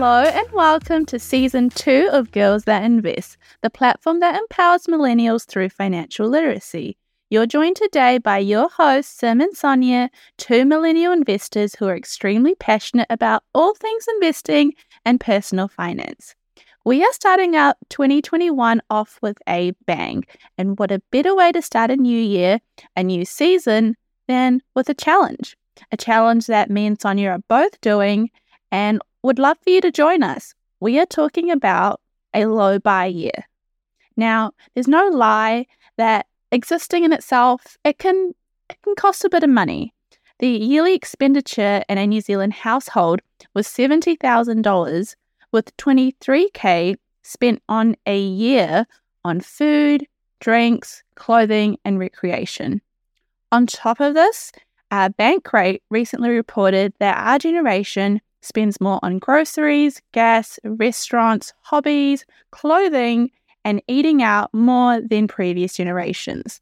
Hello and welcome to season two of Girls That Invest, the platform that empowers millennials through financial literacy. You're joined today by your hosts, Sim and Sonya, two millennial investors who are extremely passionate about all things investing and personal finance. We are starting out 2021 off with a bang, and what a better way to start a new year, a new season, than with a challenge. A challenge that me and Sonya are both doing and would love for you to join us. We are talking about a low buy year. Now, there's no lie that existing in itself, it can it can cost a bit of money. The yearly expenditure in a New Zealand household was $70,000 with 23k spent on a year on food, drinks, clothing and recreation. On top of this, our Bankrate recently reported that our generation spends more on groceries, gas, restaurants, hobbies, clothing, and eating out more than previous generations.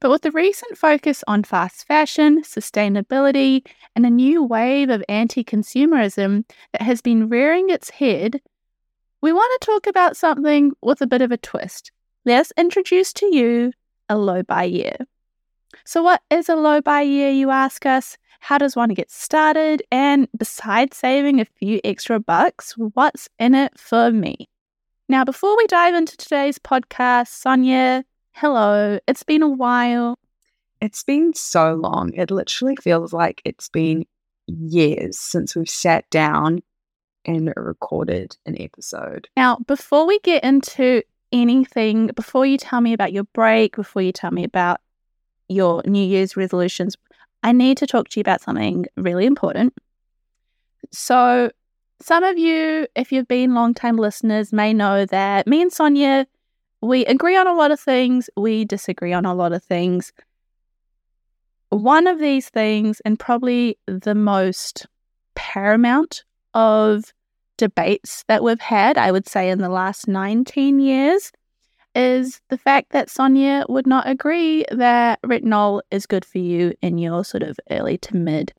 But with the recent focus on fast fashion, sustainability, and a new wave of anti consumerism that has been rearing its head, we want to talk about something with a bit of a twist. Let's introduce to you a low buy year. So, what is a low buy year, you ask us? How does one get started? And besides saving a few extra bucks, what's in it for me? Now, before we dive into today's podcast, Sonya, hello. It's been a while. It's been so long. It literally feels like it's been years since we've sat down and recorded an episode. Now, before we get into anything, before you tell me about your break, before you tell me about your New Year's resolutions, I need to talk to you about something really important. So, some of you, if you've been long-time listeners, may know that me and Sonya, we agree on a lot of things, we disagree on a lot of things. One of these things, and probably the most paramount of debates that we've had, I would say, in the last 19 years, is the fact that Sonya would not agree that retinol is good for you in your sort of early to mid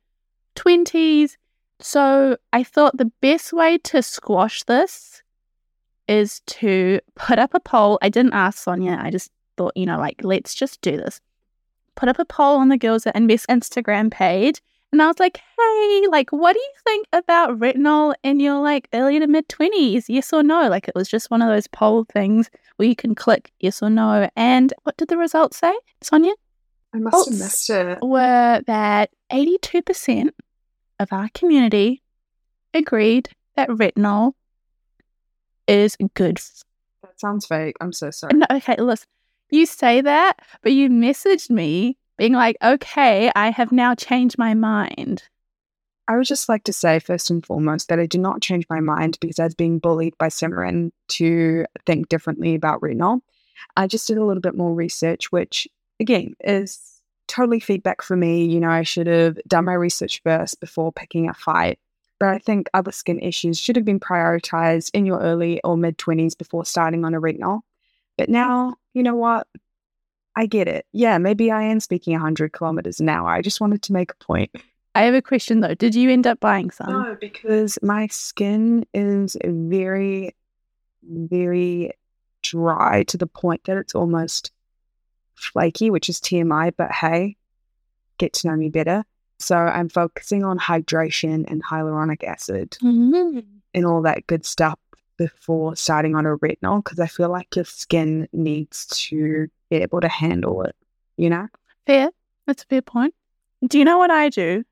20s. So I thought the best way to squash this is to put up a poll. I didn't ask Sonya, I just thought, you know, like, let's just do this. Put up a poll on the Girls That Invest Instagram page and I was like, hey, like, what do you think about retinol in your like early to mid 20s? Yes or no? Like, it was just one of those poll things where you can click yes or no. And what did the results say, Sonya? I must have missed it. Were that 82% of our community agreed that retinol is good. That sounds fake. I'm so sorry. No, okay, listen. You say that, but you messaged me being like, okay, I have now changed my mind? I would just like to say, first and foremost, that I did not change my mind because I was being bullied by Simran to think differently about retinol. I just did a little bit more research, which again is totally feedback for me. You know, I should have done my research first before picking a fight. But I think other skin issues should have been prioritized in your early or mid 20s before starting on a retinol. But now, you know what? I get it. Yeah, maybe I am speaking 100 kilometers an hour. I just wanted to make a point. I have a question though. Did you end up buying some? No, because my skin is very, very dry to the point that it's almost flaky, which is TMI. But hey, get to know me better. So I'm focusing on hydration and hyaluronic acid Mm-hmm. and all that good stuff before starting on a retinol because I feel like your skin needs to be able to handle it, you know? Fair. That's a fair point. Do you know what I do?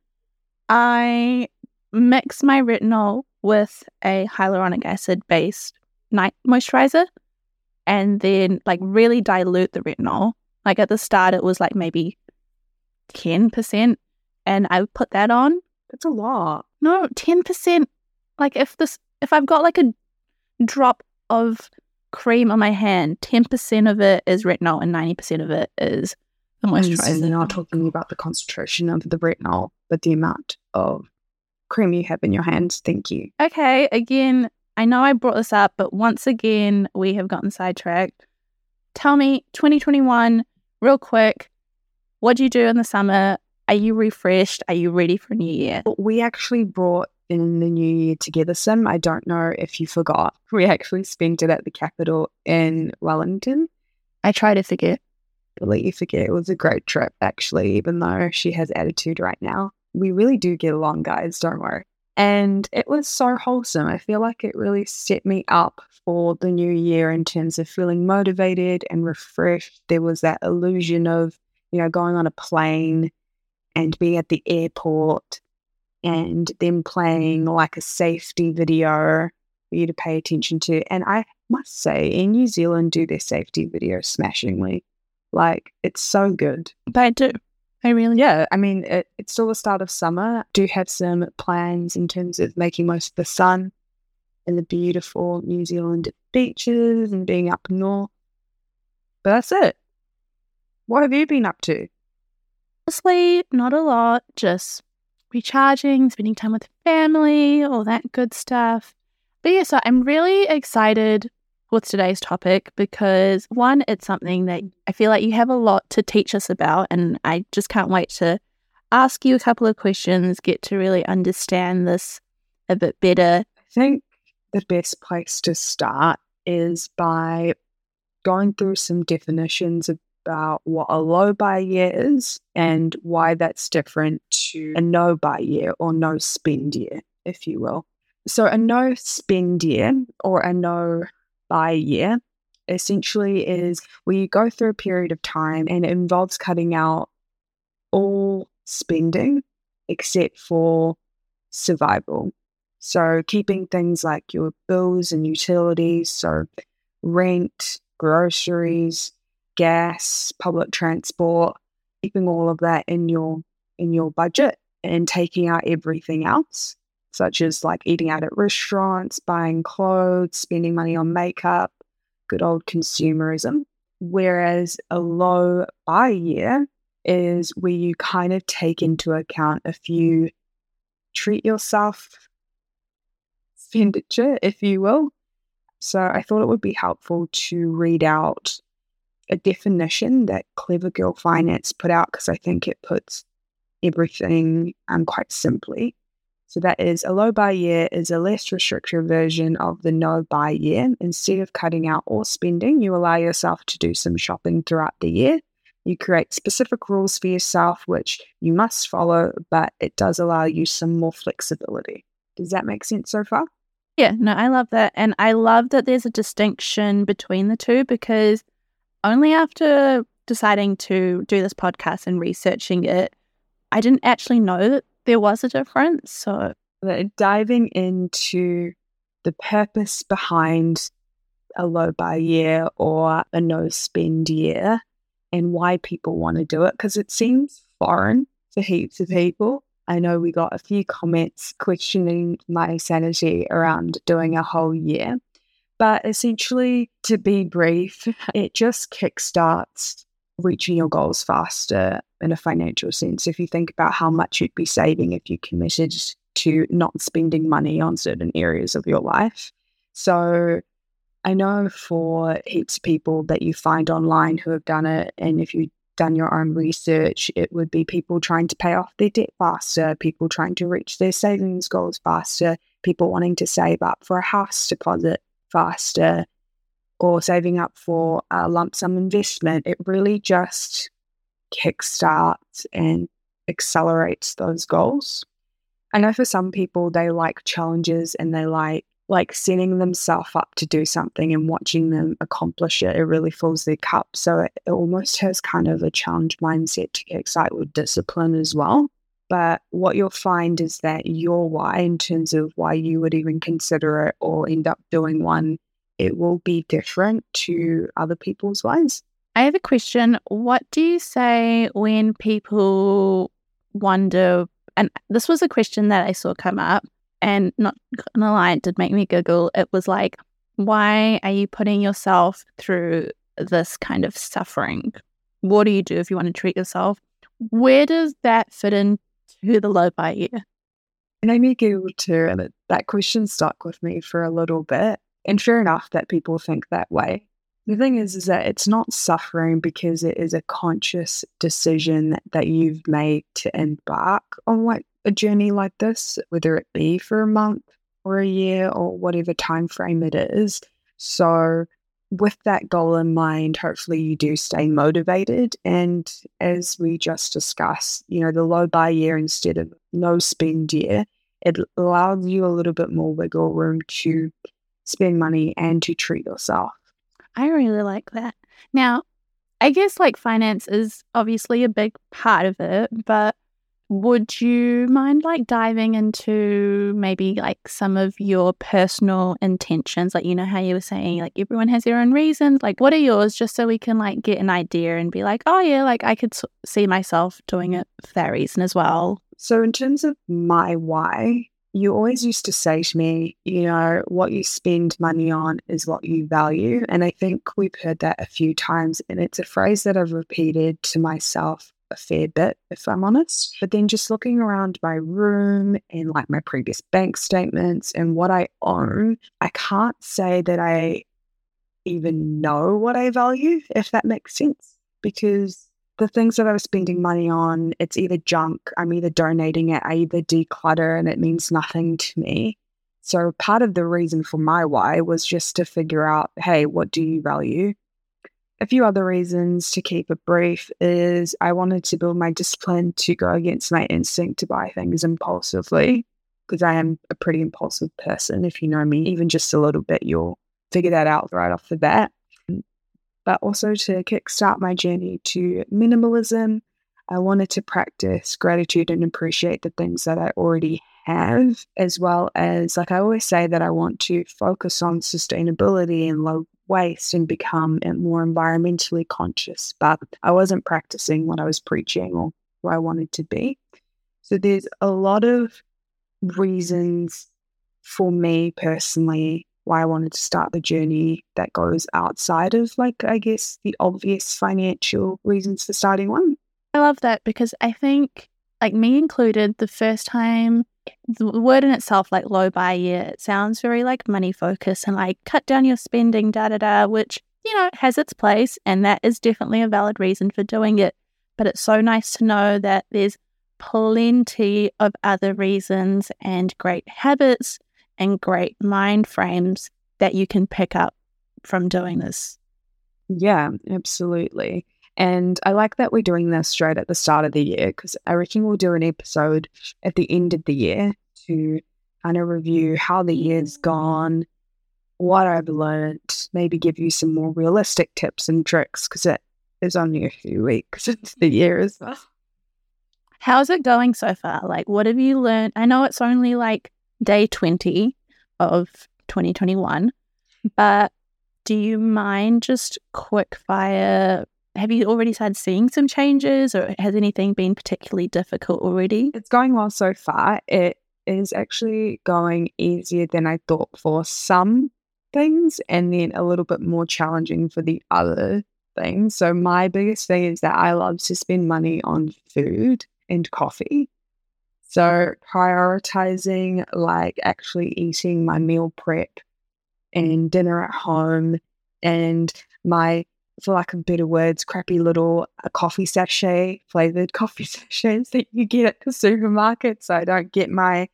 I mix my retinol with a hyaluronic acid based night moisturizer and then like really dilute the retinol. Like at the start, it was like maybe 10%. And I would put that on. That's a lot. No, 10%. Like if this, if I've got like a drop of cream on my hand, 10% of it is retinol and 90% of it is the And moisturizer. you're not talking about the concentration of the retinol, but the amount of cream you have in your hands. Thank you. Okay, again, I know I brought this up, but once again, we have gotten sidetracked. Tell me, 2021, real quick, what do you do in the summer? Are you refreshed? Are you ready for a New Year? We actually brought in the new year together, Sim. I don't know if you forgot. We actually spent it at the Capitol in Wellington. I try to forget. I'll let you forget. It was a great trip, actually, even though she has attitude right now. We really do get along, guys. Don't worry. And it was so wholesome. I feel like it really set me up for the new year in terms of feeling motivated and refreshed. There was that illusion of, you know, going on a plane and being at the airport and them playing mm. like a safety video for you to pay attention to. And I must say, in New Zealand, do their safety videos smashingly. Like, it's so good. But I do. I really Yeah, I mean, it, it's still the start of summer. Do have some plans in terms of making most of the sun and the beautiful New Zealand beaches and being up north. But that's it. What have you been up to? Honestly, not a lot. Just recharging, spending time with family, all that good stuff. But yeah, so I'm really excited with today's topic because one, it's something that I feel like you have a lot to teach us about, and I just can't wait to ask you a couple of questions, get to really understand this a bit better. I think the best place to start is by going through some definitions about what a low buy year is and why that's different to mm. a no buy year or no spend year, if you will. So, a no spend year or a no buy year essentially is where you go through a period of time and it involves cutting out all spending except for survival. So, keeping things like your bills and utilities, so rent, groceries, gas, public transport, keeping all of that in your in your budget and taking out everything else, such as like eating out at restaurants, buying clothes, spending money on makeup, good old consumerism. Whereas a low buy year is where you kind of take into account a few treat yourself expenditure, if you will. So I thought it would be helpful to read out a definition that Clever Girl Finance put out because I think it puts everything um, quite simply. So that is a low buy year is a less restrictive version of the no buy year. Instead of cutting out all spending, you allow yourself to do some shopping throughout the year. You create specific rules for yourself, which you must follow, but it does allow you some more flexibility. Does that make sense so far? Yeah, no, I love that. And I love that there's a distinction between the two because only after deciding to do this podcast and researching it, I didn't actually know that there was a difference. So, diving into the purpose behind a low buy year or a no spend year and why people want to do it because it seems foreign to heaps of people. I know we got a few comments questioning my sanity around doing a whole year. But essentially, to be brief, it just kickstarts reaching your goals faster in a financial sense. If you think about how much you'd be saving if you committed to not spending money on certain areas of your life. So I know for heaps of people that you find online who have done it, and if you've done your own research, it would be people trying to pay off their debt faster, people trying to reach their savings goals faster, people wanting to save up for a house deposit faster, or saving up for mm. a lump sum investment. It really just kickstarts and accelerates those goals. I know for some people, they like challenges and they like like setting themselves up to do something and watching them accomplish it, it really fills their cup. So it, it almost has kind of a challenge mindset to excite with discipline as well. But what you'll find is that your why, in terms of why you would even consider it or end up doing one, it will be different to other people's whys. I have a question. What do you say when people wonder? And this was a question that I saw come up and not gonna lie, it did make me giggle. It was like, why are you putting yourself through this kind of suffering? What do you do if you want to treat yourself? Where does that fit into the low buy year? It made me giggle too, and that question stuck with me for a little bit. And fair enough that people think that way. The thing is, is that it's not suffering because it is a conscious decision that you've made to embark on like a journey like this, whether it be for a month or a year or whatever time frame it is. So with that goal in mind, hopefully you do stay motivated. And as we just discussed, you know, the low buy year instead of no spend year, it allows you a little bit more wiggle room to spend money and to treat yourself. I really like that. Now, I guess like finance is obviously a big part of it, but would you mind like diving into maybe like some of your personal intentions? Like, you know, how you were saying, like, everyone has their own reasons. Like, what are yours? Just so we can like get an idea and be like, oh, yeah, like I could see myself doing it for that reason as well. So, in terms of my why, you always used to say to me, you know, what you spend money on is what you value. And I think we've heard that a few times. And it's a phrase that I've repeated to myself a fair bit, if I'm honest. But then just looking around my room and like my previous bank statements and what I mm-hmm. own, I can't say that I even know what I value, if that makes sense. Because the things that I was spending money on, it's either junk, I'm either donating it, I either declutter and it means nothing to me. So part of the reason for my why was just to figure out, hey, what do you value? A few other reasons to keep it brief is I wanted to build my discipline to go against my instinct to buy things impulsively because I am a pretty impulsive person. If you know me even just a little bit, you'll figure that out right off the bat. But also to kickstart my journey to minimalism, I wanted to practice gratitude and appreciate the things that I already have, as well as, like I always say, that I want to focus on sustainability and low waste and become more environmentally conscious. But I wasn't practicing what I was preaching or who I wanted to be. So there's a lot of reasons for me personally why I wanted to start the journey that goes outside of, like, I guess, the obvious financial reasons for starting one. I love that because I think, like, me included, the first time the word in itself, like low buy year, it sounds very like money focused and like cut down your spending, da da da, which, you know, has its place. And that is definitely a valid reason for doing it. But it's so nice to know that there's plenty of other reasons and great habits and great mind frames that you can pick up from doing this. Yeah, absolutely. And I like that we're doing this straight at the start of the year because I reckon we'll do an episode at the end of the year to kind of review how the year's gone, what I've learned, maybe give you some more realistic tips and tricks because it is only a few weeks into the year as well. How's it going so far? Like, what have you learned? I know it's only like day 20 of 2021, but do you mind just quick fire have you already started seeing some changes or has anything been particularly difficult already? It's going well so far. It is actually going easier than I thought for some things and then a little bit more challenging for the other things. So, my biggest thing is that I love to spend money on food and coffee. So, mm. prioritizing like actually eating my meal prep and dinner at home and my for lack of better words, crappy little uh, coffee sachet, flavored coffee sachets that you get at the supermarket. So I don't get my,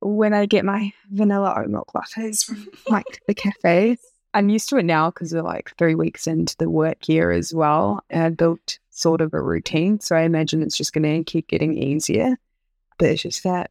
when I get my vanilla oat milk lattes from like the cafe. I'm used to it now because we're like three weeks into the work year as well. And I built sort of a routine. So I imagine it's just going to keep getting easier. But it's just that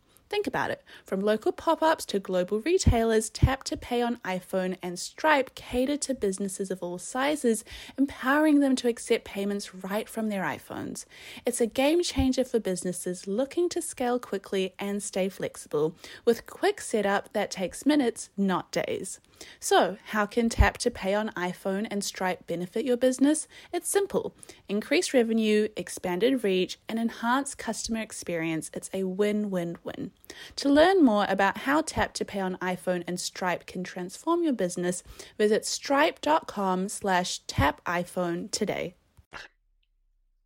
Think about it. From local pop ups to global retailers, Tap to Pay on iPhone and Stripe cater to businesses of all sizes, empowering them to accept payments right from their iPhones. It's a game changer for businesses looking to scale quickly and stay flexible, with quick setup that takes minutes, not days. So, how can Tap to Pay on iPhone and Stripe benefit your business? It's simple increase revenue, expanded reach, and enhance customer experience. It's a win win win. To learn more about how Tap to Pay on iPhone and Stripe can transform your business, visit stripe.com slash tap iPhone today.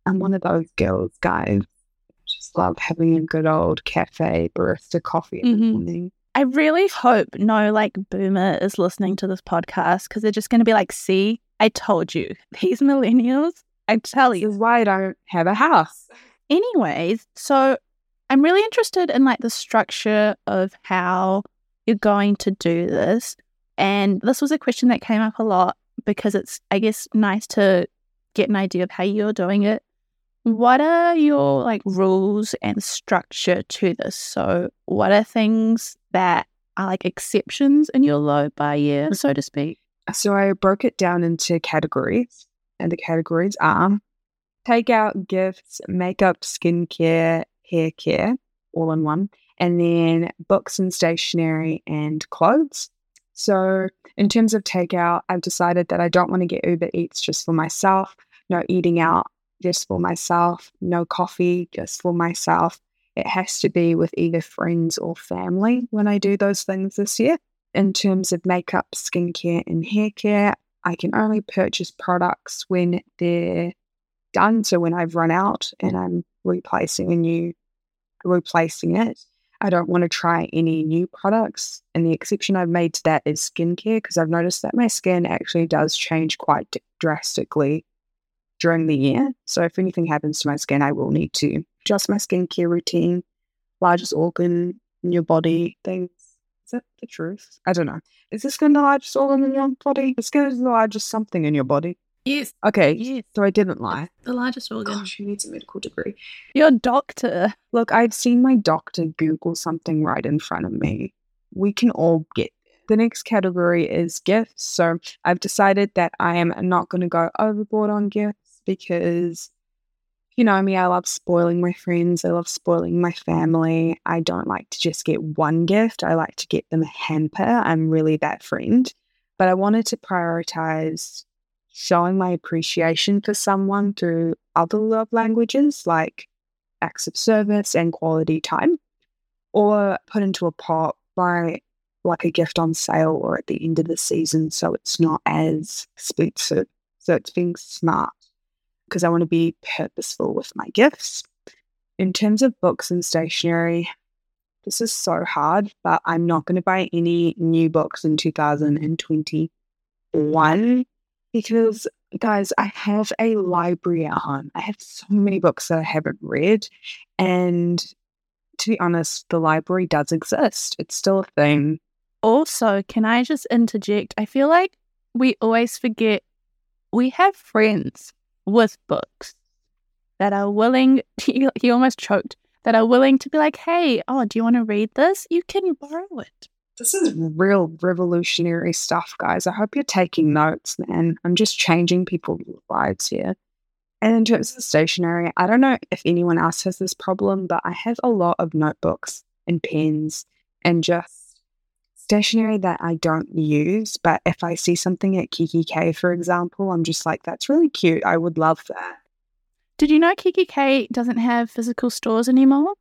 I'm one of those girls, guys. Just love having a good old cafe barista coffee in mm-hmm. the morning. I really hope no like boomer is listening to this podcast because they're just going to be like, see, I told you, these millennials, I tell you. why I don't have a house. Anyways, so I'm really interested in like the structure of how you're going to do this. And this was a question that came up a lot because it's, I guess, nice to get an idea of how you're doing it. What are your like rules and structure to this? So, what are things that are like exceptions in your low buy year, mm. so to speak? So, I broke it down into categories, and the categories are takeout, gifts, makeup, skincare, hair care, all in one, and then books and stationery and clothes. So, in terms of takeout, I've decided that I don't want to get Uber Eats just for myself, no eating out just for myself, no coffee just for myself. It has to be with either friends or family when I do those things this year. In terms of makeup, skincare, and hair care, I can only purchase products when they're done. So when I've run out and I'm replacing a new, replacing it, I don't want to try any new products. And the exception I've made to that is skincare because I've noticed that my skin actually does change quite drastically during the year. So if anything happens to my skin, I will need to adjust my skincare routine, largest organ in your body things. Is that the truth? I don't know. Is the skin the largest organ in your body? The skin is the largest something in your body. Yes. Okay. Yes. So I didn't lie. The largest oh. organ. Gosh, you need a medical degree. Your doctor. Look, I've seen my doctor Google something right in front of me. We can all get the next category is gifts. So I've decided that I am not going to go overboard on gifts because, you know me, I love spoiling my friends. I love spoiling my family. I don't like to just get one gift. I like to get them a hamper. I'm really that friend. But I wanted to prioritize showing my appreciation for someone through other love languages like acts of service and quality time, or put into a pot by like a gift on sale or at the end of the season so it's not as expensive. So it's being smart because I want to be purposeful with my gifts. In terms of books and stationery, this is so hard, but I'm not going to buy any new books in 2021 because guys, I have a library at home. I have so many books that I haven't read. And to be honest, the library does exist. It's still a thing. Also, can I just interject? I feel like we always forget we have friends with books that are willing, he, almost choked, that are willing to be like, hey, oh, do you want to read this? You can borrow it. This is real revolutionary stuff, guys. I hope you're taking notes, man. I'm just changing people's lives here. And in terms of stationery, I don't know if anyone else has this problem, but I have a lot of notebooks and pens and just stationery that I don't use, but if I see something at kikki.K, for example, I'm just like, that's really cute. I would love that. Did you know kikki.K doesn't have physical stores anymore?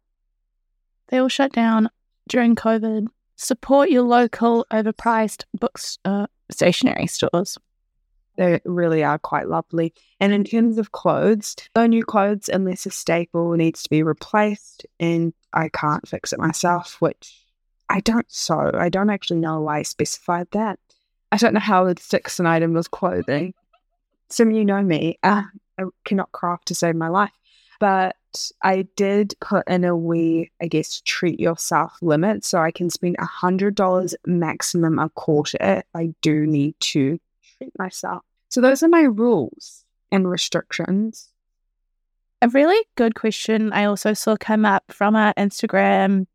They all shut down during COVID. Support your local overpriced books, uh, stationery stores. They really are quite lovely. And in terms of clothes, no new clothes unless a staple needs to be replaced and I can't fix it myself, which I don't sew. I don't actually know why I specified that. I don't know how it sticks an item of clothing. Some of you know me. Uh, I cannot craft to save my life. But I did put in a way, I guess, treat yourself limit. So I can spend a $100 maximum a quarter if I do need to treat myself. So those are my rules and restrictions. A really good question I also saw come up from our Instagram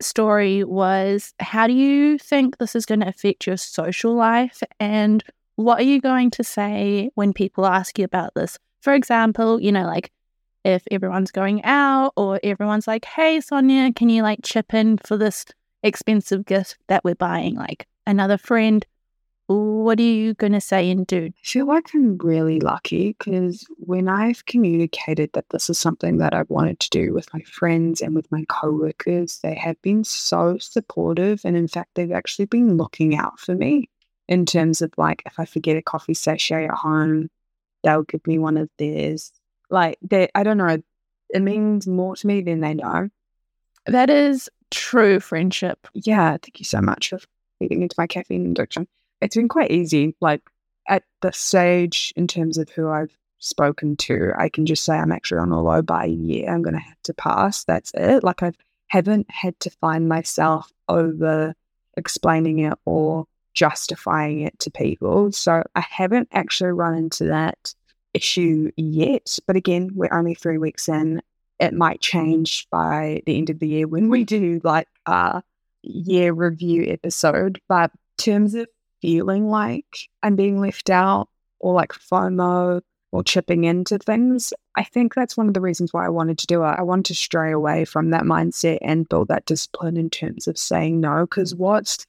story was how do you think this is going to affect your social life? And what are you going to say when people ask you about this? For example, you know, like if everyone's going out or everyone's like, hey, Sonya, can you like chip in for this expensive gift that we're buying? Like another friend what are you going to say and do? I feel like I'm really lucky because when I've communicated that this is something that I've wanted to do with my friends and with my coworkers, they have been so supportive. And in fact, they've actually been looking out for me in terms of like, if I forget a coffee sachet at home, they'll give me one of theirs. Like, they, I don't know, it means more to me than they know. That is true friendship. Yeah. Thank you so much for feeding into my caffeine addiction it's been quite easy. Like at the stage in terms of who I've spoken to, I can just say I'm actually on a low buy year. I'm going to have to pass. That's it. Like I haven't had to find myself over explaining it or justifying it to people. So I haven't actually run into that issue yet. But again, we're only three weeks in. It might change by the end of the year when we do like a year review episode. But terms of feeling like I'm being left out or like FOMO or chipping into things. I think that's one of the reasons why I wanted to do it. I wanted to stray away from that mindset and build that discipline in terms of saying no. Because what's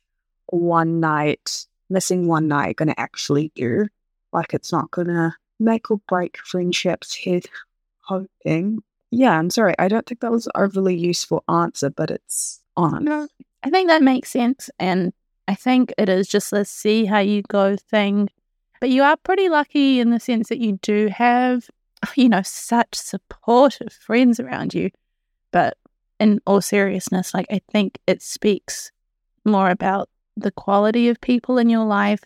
one night, missing one night, going to actually do? Like, it's not going to make or break friendships here, hoping. Yeah, I'm sorry. I don't think that was overly useful answer, but it's on. No, I think that makes sense. And I think it is just a see how you go thing. But you are pretty lucky in the sense that you do have, you know, such supportive friends around you. But in all seriousness, like I think it speaks more about the quality of people in your life.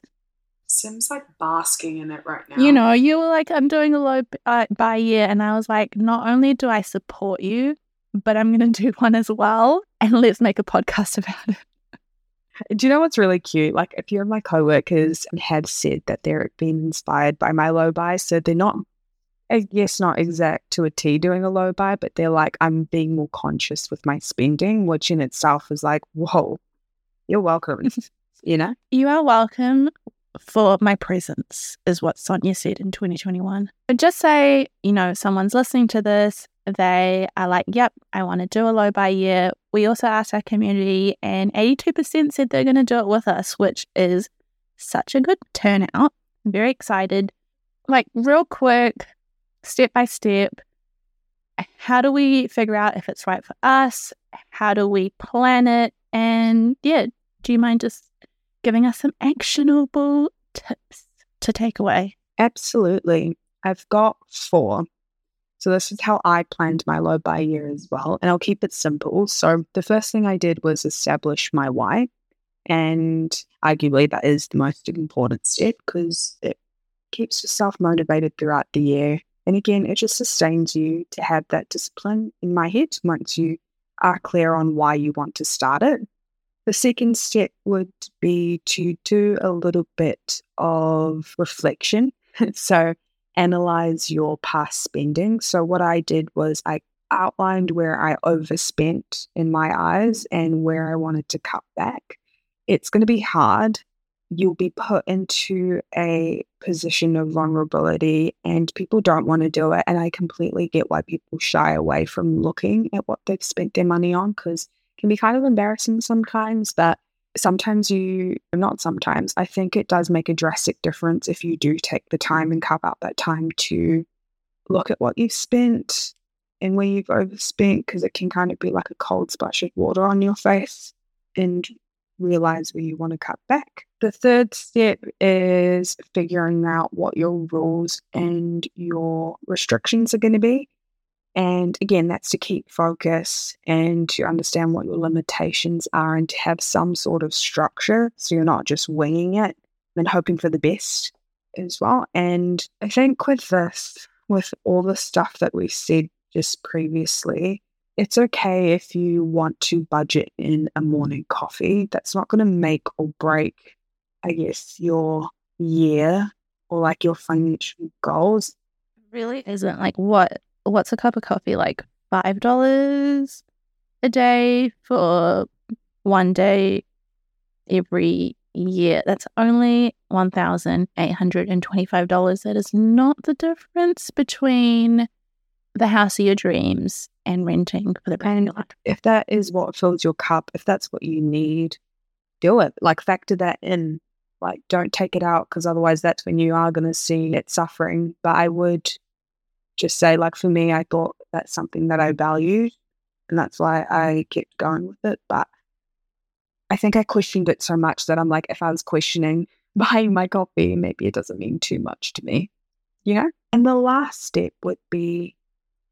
Sim's like basking in it right now. You know, you were like, I'm doing a low uh, buy year. And I was like, not only do I support you, but I'm going to do one as well. And let's make a podcast about it. Do you know what's really cute? Like a few of my coworkers have said that they're being inspired by my low buy. So they're not, I guess, not exact to a T doing a low buy, but they're like, I'm being more conscious with my spending, which in itself is like, whoa, you're welcome. you know? You are welcome for my presence, is what Sonya said in 2021. But just say, you know, someone's listening to this they are like, yep, I want to do a low buy year. We also asked our community, and 82% said they're going to do it with us, which is such a good turnout. I'm very excited. Like, real quick, step by step, how do we figure out if it's right for us? How do we plan it? And yeah, do you mind just giving us some actionable tips to take away? Absolutely. I've got four. So this is how I planned my low buy year as well. And I'll keep it simple. So the first thing I did was establish my why. And arguably that is the most important step because it keeps yourself motivated throughout the year. And again, it just sustains you to have that discipline in my head once you are clear on why you want to start it. The second step would be to do a little bit of reflection. so analyze your past spending. So, what I did was I outlined where I overspent in my eyes and where I wanted to cut back. It's going to be hard. You'll be put into a position of vulnerability, and people don't want to do it. And I completely get why people shy away from looking at what they've spent their money on because can be kind of embarrassing sometimes. But sometimes you, not sometimes, I think it does make a drastic difference if you do take the time and carve out that time to look at what you've spent and where you've overspent, because it can kind of be like a cold splash of water on your face and realize where you want to cut back. The third step is figuring out what your rules and your restrictions are going to be. And again, that's to keep focus and to understand what your limitations are and to have some sort of structure. So you're not just winging it and hoping for the best as well. And I think with this, with all the stuff that we said just previously, it's okay if you want to budget in a morning coffee. That's not going to make or break, I guess, your year or like your financial goals. Really isn't like what what's a cup of coffee like five dollars a day for one day every year. That's only one thousand eight hundred and twenty-five dollars. That is not the difference between the house of your dreams and renting for the brand. If that is what fills your cup, if that's what you need, do it. Like factor that in. Like don't take it out because otherwise that's when you are going to see it suffering. But I would just say, like, for me, I thought that's something that I mm. valued. And that's why I kept going with it. But I think I questioned it so much that I'm like, if I was questioning buying my coffee, maybe it doesn't mean too much to me, you know? And the last step would be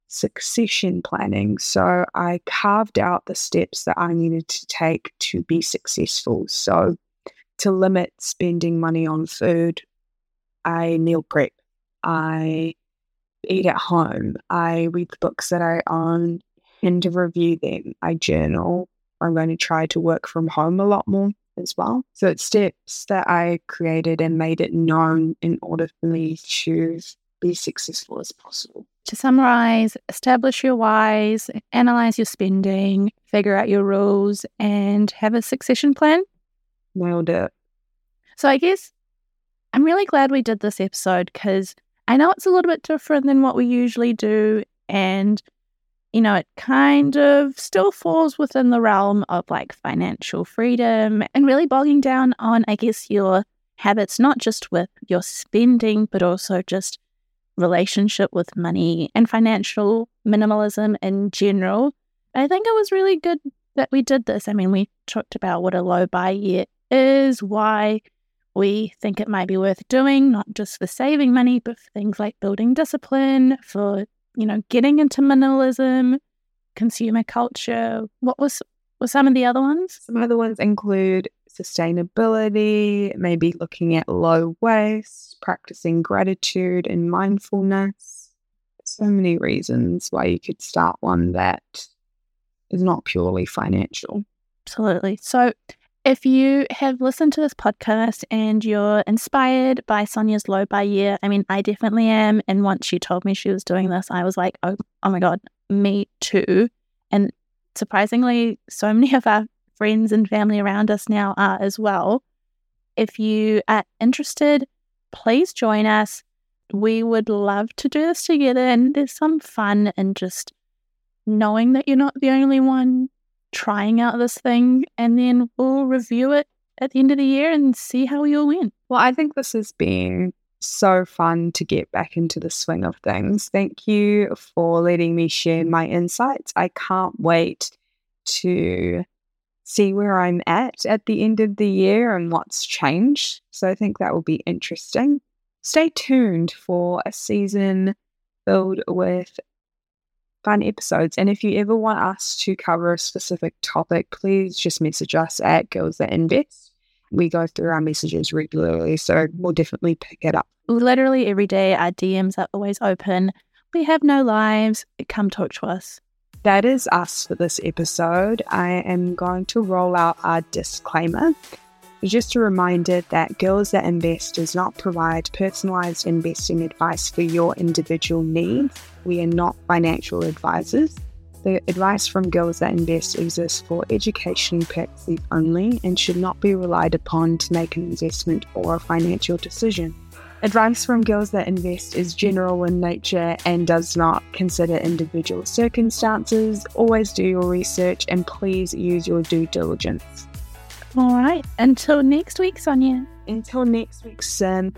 succession planning. So I carved out the steps that I needed to take to be successful. So to limit spending money on food, I meal prep. I eat at home. I read the books that I own and to review them. I journal. I'm going to try to work from home a lot more as well. So it's steps that I created and made it known in order for me to be successful as possible. To summarize, establish your whys, analyze your spending, figure out your rules, and have a succession plan. Nailed it. So I guess I'm really glad we did this episode because I know it's a little bit different than what we usually do. And, you know, it kind of still falls within the realm of like financial freedom and really bogging down on, I guess, your habits, not just with your spending, but also just relationship with money and financial minimalism in general. I think it was really good that we did this. I mean, we talked about what a low buy year is, why we think it might be worth doing, not just for saving money, but for things like building discipline, for, you know, getting into minimalism, consumer culture. What was were some of the other ones? Some other ones include sustainability, maybe looking at low waste, practicing gratitude and mindfulness. So many reasons why you could start one that is not purely financial. Absolutely. So, if you have listened to this podcast and you're inspired by Sonya's low buy year, I mean, I definitely am. And once she told me she was doing this, I was like, oh, oh my God, me too. And surprisingly, so many of our friends and family around us now are as well. If you are interested, please join us. We would love to do this together. And there's some fun in just knowing that you're not the only one trying out this thing and then we'll review it at the end of the year and see how we all went. Well, I think this has been so fun to get back into the swing of things. Thank you for letting me share my insights. I can't wait to see where I'm at at the end of the year and what's changed. So I think that will be interesting. Stay tuned for a season filled with fun episodes. And if you ever want us to cover a specific topic, please just message us at Girls That Invest. We go through our messages regularly, so we'll definitely pick it up. Literally every day, our DMs are always open. We have no lives. Come talk to us. That is us for this episode. I am going to roll out our disclaimer. Just a reminder that Girls That Invest does not provide personalized investing advice for your individual needs. We are not financial advisors. The advice from Girls That Invest exists for education purposes only and should not be relied upon to make an investment or a financial decision. Advice from Girls That Invest is general in nature and does not consider individual circumstances. Always do your research and please use your due diligence. All right. Until next week, Sonya. Until next week, Sim.